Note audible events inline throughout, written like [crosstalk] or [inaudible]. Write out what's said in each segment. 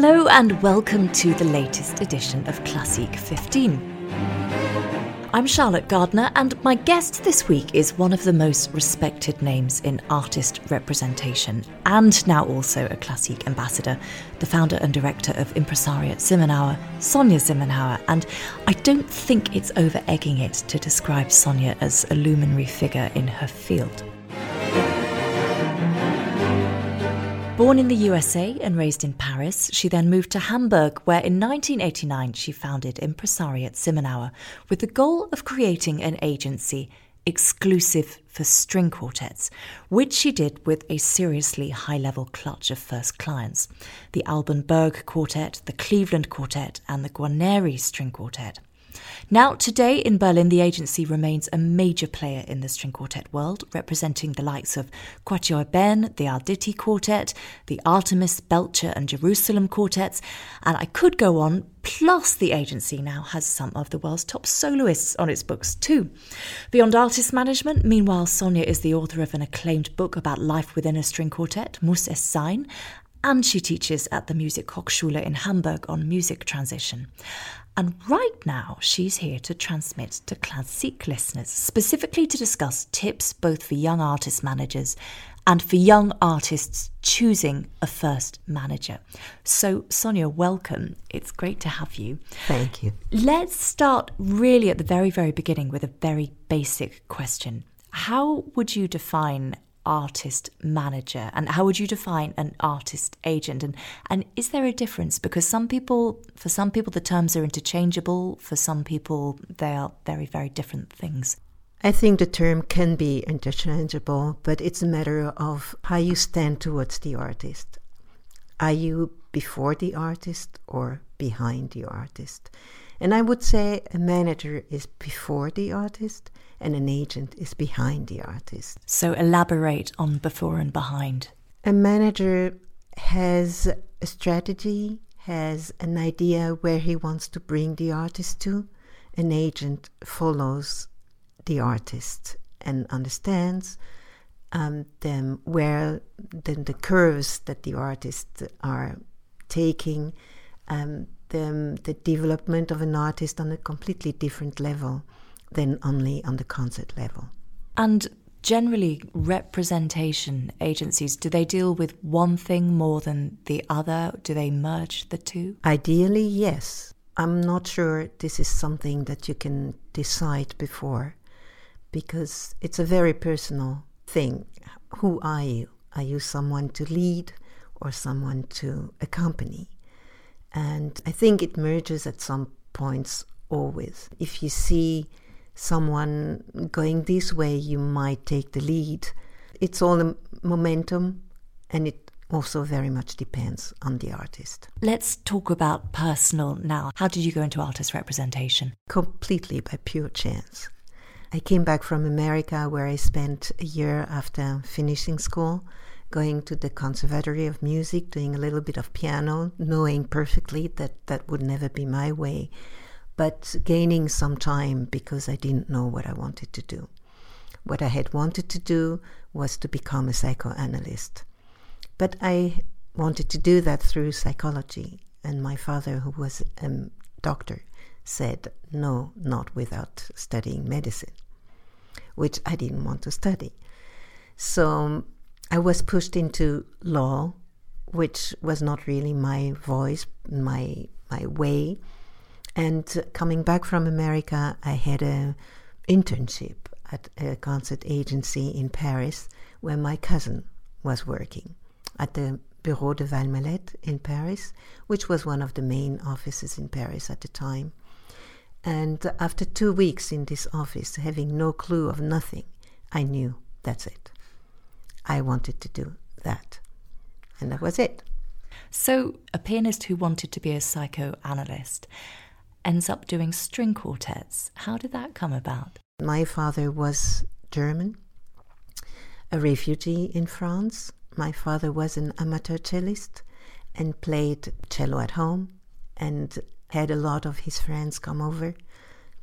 Hello and welcome to the latest edition of Classeek 15. I'm Charlotte Gardner, and my guest this week is one of the most respected names in artist representation, and now also a Classeek ambassador, the founder and director of Impresariat Simmenauer, Sonia Simmenauer. And I don't think it's over egging it to describe Sonia as a luminary figure in her field. Born in the USA and raised in Paris, she then moved to Hamburg, where in 1989 she founded Impresariat Simmenauer with the goal of creating an agency exclusive for string quartets, which she did with a seriously high level clutch of first clients the Alban Berg Quartet, the Cleveland Quartet, and the Guarneri String Quartet. Now, today in Berlin, the agency remains a major player in the string quartet world, representing the likes of Quatuor Ébène, the Arditi Quartet, the Artemis, Belcea, and Jerusalem quartets, and I could go on. Plus, the agency now has some of the world's top soloists on its books, too. Beyond artist management, meanwhile, Sonia is the author of an acclaimed book about life within a string quartet, Muss es sein, and she teaches at the Musikhochschule in Hamburg on music transition. And right now, she's here to transmit to Classeek listeners, specifically to discuss tips both for young artist managers and for young artists choosing a first manager. So, Sonia, welcome. It's great to have you. Thank you. Let's start really at the very, very beginning with a very basic question. How would you define artist manager? And how would you define an artist agent? And and is there a difference? Because some people for some people the terms are interchangeable. For some people they are very very different things. I think the term can be interchangeable but it's a matter of how you stand towards the artist. Are you before the artist or behind the artist and I would say a manager is before the artist and an agent is behind the artist. So elaborate on before and behind. A manager has a strategy, has an idea where he wants to bring the artist to. An agent follows the artist and understands um, them where the, the curves that the artists are taking um, the, the development of an artist on a completely different level than only on the concert level. And generally, representation agencies, do they deal with one thing more than the other? Do they merge the two? Ideally, yes. I'm not sure this is something that you can decide before because it's a very personal thing. Who are you? Are you someone to lead or someone to accompany? And I think it merges at some points always. If you see someone going this way, you might take the lead. It's all a momentum and it also very much depends on the artist. Let's talk about personal now. How did you go into artist representation? Completely by pure chance. I came back from America where I spent a year after finishing school going to the Conservatory of Music, doing a little bit of piano, knowing perfectly that that would never be my way, but gaining some time because I didn't know what I wanted to do. What I had wanted to do was to become a psychoanalyst. But I wanted to do that through psychology, and my father, who was a doctor, said, No, not without studying medicine, which I didn't want to study. So I was pushed into law, which was not really my voice, my my way. And coming back from America, I had an internship at a concert agency in Paris, where my cousin was working at the Bureau de Valmalète in Paris, which was one of the main offices in Paris at the time. And after two weeks in this office, having no clue of nothing, I knew that's it. I wanted to do that. And that was it. So, a pianist who wanted to be a psychoanalyst ends up doing string quartets. How did that come about? My father was German, a refugee in France. My father was an amateur cellist and played cello at home and had a lot of his friends come over,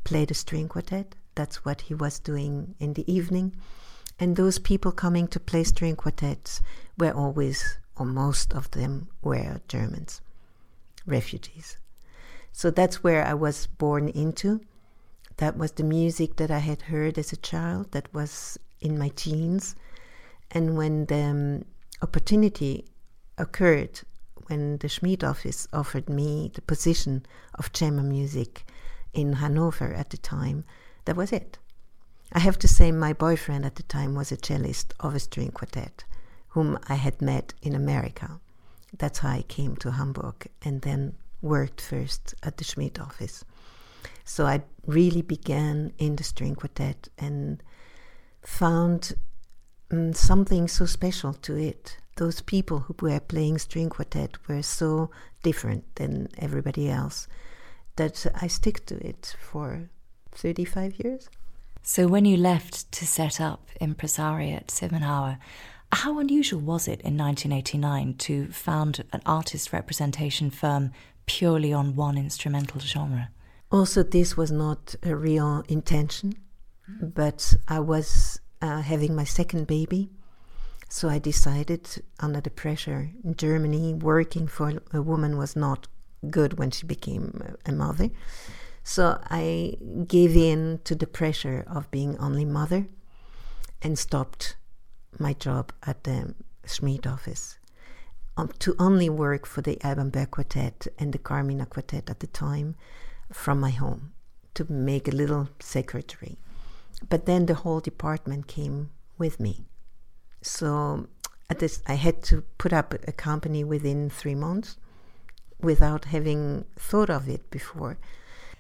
played a string quartet. That's what he was doing in the evening. And those people coming to play string quartets were always, or most of them, were Germans. refugees. So that's where I was born into. That was the music that I had heard as a child, that was in my teens. And when the um, opportunity occurred, when the Schmid office offered me the position of chamber music in Hanover at the time, that was it. I have to say, my boyfriend at the time was a cellist of a string quartet, whom I had met in America. That's how I came to Hamburg and then worked first at the Schmid office. So I really began in the string quartet and found um, something so special to it. Those people who were playing string quartet were so different than everybody else that I stick to it for 35 years. So when you left to set up Impresariat Simmenauer, how unusual was it in 1989 to found an artist representation firm purely on one instrumental genre? Also, this was not a real intention, but I was uh, having my second baby. So I decided, under the pressure in Germany, working for a woman was not good when she became a mother. So I gave in to the pressure of being only mother and stopped my job at the Schmid office um, to only work for the Alban Berg Quartet and the Carmina Quartet at the time from my home to make a little secretary. But then the whole department came with me. So at this, I had to put up a company within three months without having thought of it before.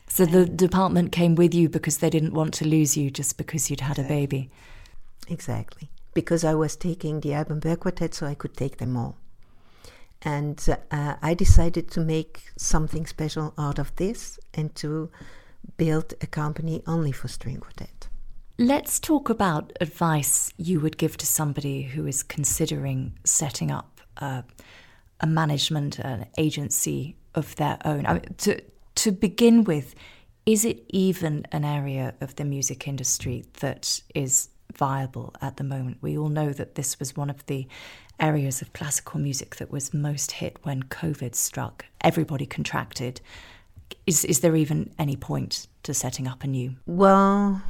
So the department came with you because they didn't want to lose you just because you'd had exactly. a baby. Exactly. Because I was taking the Alban Berg Quartet, so I could take them all. And uh, I decided to make something special out of this and to build a company only for string quartet. Let's talk about advice you would give to somebody who is considering setting up a, a management, an agency of their own. I mean, to, to begin with, is it even an area of the music industry that is viable at the moment? We all know that this was one of the areas of classical music that was most hit when COVID struck. Everybody contracted. Is, is there even any point to setting up a new? Well,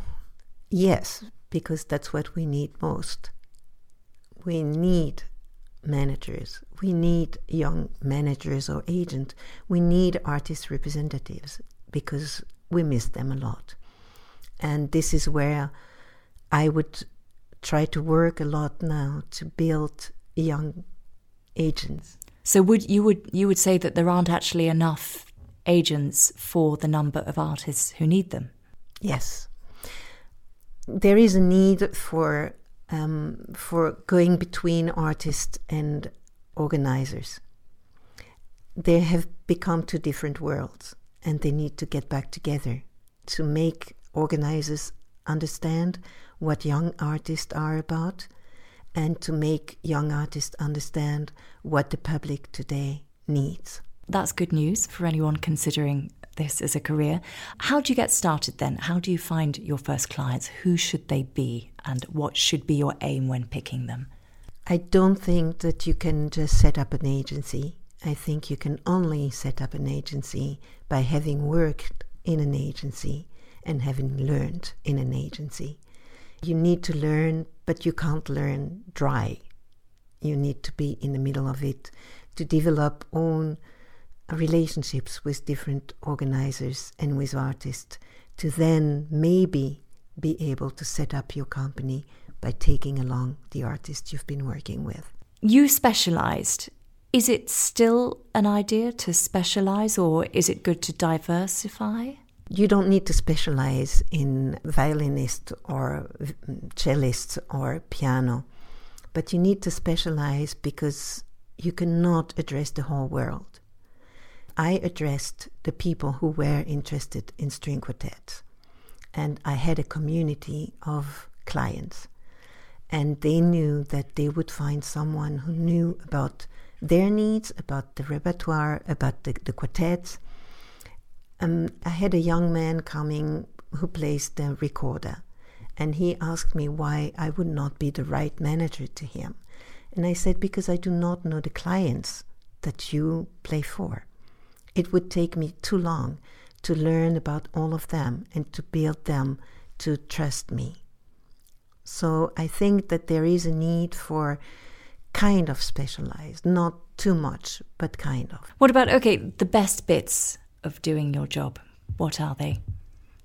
yes, because that's what we need most. We need managers. We need young managers or agents. We need artist representatives because we miss them a lot. And this is where I would try to work a lot now to build young agents. So would you would you would say that there aren't actually enough agents for the number of artists who need them? Yes. There is a need for um, for going between artists and organizers. They have become two different worlds and they need to get back together to make organizers understand what young artists are about and to make young artists understand what the public today needs. That's good news for anyone considering this as a career. How do you get started then? How do you find your first clients? Who should they be? And what should be your aim when picking them? I don't think that you can just set up an agency. I think you can only set up an agency by having worked in an agency and having learned in an agency. You need to learn, but you can't learn dry. You need to be in the middle of it to develop own relationships with different organizers and with artists to then maybe be able to set up your company by taking along the artists you've been working with. You specialized. Is it still an idea to specialize or is it good to diversify? You don't need to specialize in violinist or cellist or piano, but you need to specialize because you cannot address the whole world. I addressed the people who were interested in string quartets, and I had a community of clients, and they knew that they would find someone who knew about their needs, about the repertoire, about the, the quartets. Um, I had a young man coming who plays the recorder, and he asked me why I would not be the right manager to him. And I said, because I do not know the clients that you play for It would take me too long to learn about all of them and to build them to trust me. So I think that there is a need for kind of specialized, not too much, but kind of. What about, okay, the best bits of doing your job? What are they?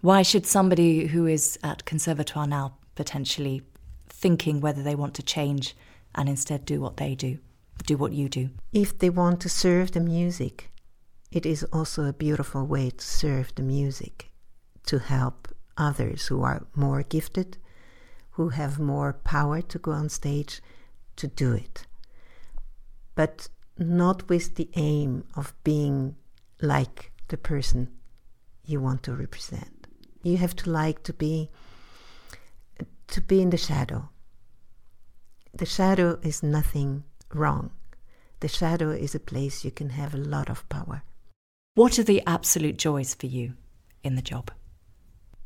Why should somebody who is at Conservatoire now potentially thinking whether they want to change and instead do what they do, do what you do? If they want to serve the music, it is also a beautiful way to serve the music, to help others who are more gifted, who have more power to go on stage to do it. But not with the aim of being like the person you want to represent. You have to like to be to be in the shadow. The shadow is nothing wrong. The shadow is a place you can have a lot of power. What are the absolute joys for you in the job?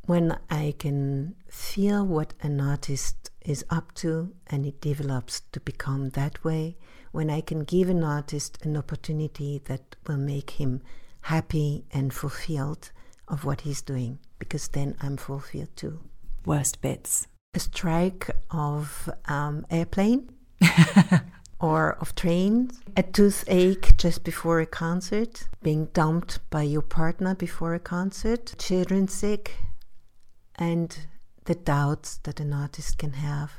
When I can feel what an artist is up to and it develops to become that way, when I can give an artist an opportunity that will make him happy and fulfilled of what he's doing, because then I'm fulfilled too. Worst bits a strike of um, airplane [laughs] or of trains, a toothache just before a concert, being dumped by your partner before a concert, children sick, and the doubts that an artist can have.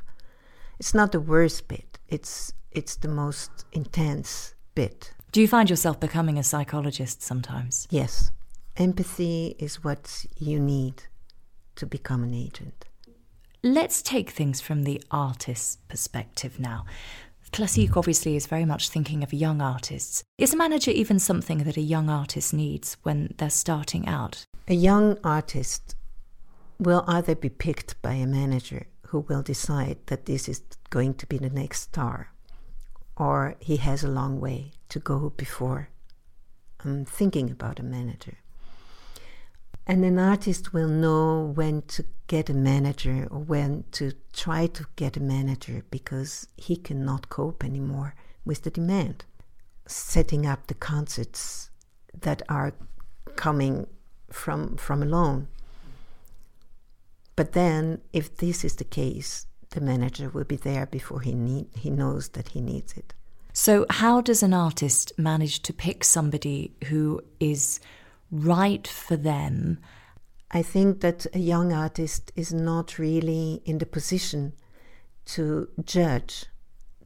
It's not the worst bit. It's it's the most intense bit. Do you find yourself becoming a psychologist sometimes? Yes. Empathy is what you need to become an agent. Let's take things from the artist's perspective now. Classeek obviously is very much thinking of young artists. Is a manager even something that a young artist needs when they're starting out? A young artist will either be picked by a manager who will decide that this is going to be the next star, or he has a long way to go before um, thinking about a manager. And an artist will know when to get a manager or when to try to get a manager because he cannot cope anymore with the demand. Setting up the concerts that are coming from from alone. But then if this is the case, the manager will be there before he need he knows that he needs it. So how does an artist manage to pick somebody who is right for them. I think that a young artist is not really in the position to judge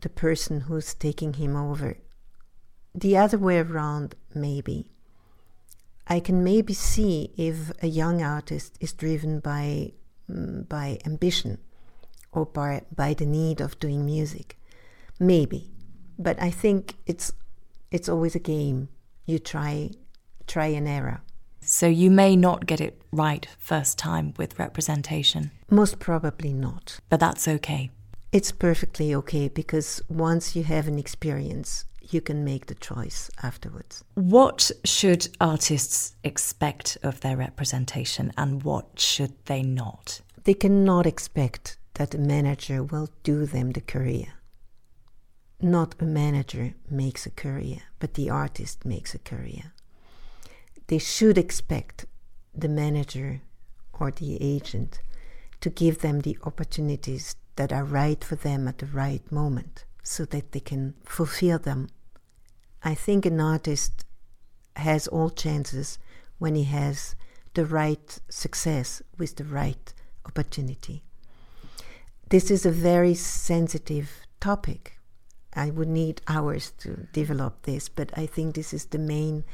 the person who's taking him over. The other way around, maybe. I can maybe see if a young artist is driven by, mm, by ambition or by, by the need of doing music. Maybe. But I think it's, it's always a game. You try try and error. So you may not get it right first time with representation. Most probably not. But that's okay. It's perfectly okay because once you have an experience, you can make the choice afterwards. What should artists expect of their representation and what should they not? They cannot expect that a manager will do them the career. Not a manager makes a career, but the artist makes a career they should expect the manager or the agent to give them the opportunities that are right for them at the right moment so that they can fulfill them. I think an artist has all chances when he has the right success with the right opportunity. This is a very sensitive topic. I would need hours to develop this, but I think this is the main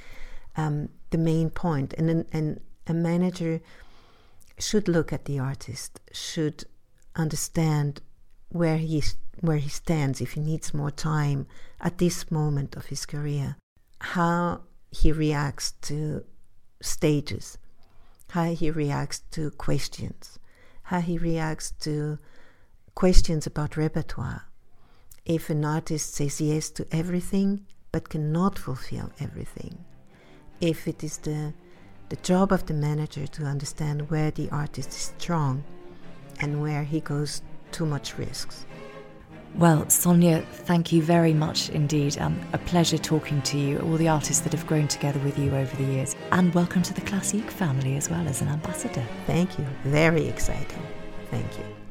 um, the main point. And, and a manager should look at the artist, should understand where he where he stands if he needs more time at this moment of his career, how he reacts to stages, how he reacts to questions, how he reacts to questions about repertoire. If an artist says yes to everything but cannot fulfill everything, if it is the, the job of the manager to understand where the artist is strong and where he goes too much risks. Well, Sonia, thank you very much indeed. Um, a pleasure talking to you, all the artists that have grown together with you over the years. And welcome to the Classeek family as well as an ambassador. Thank you. Very exciting. Thank you.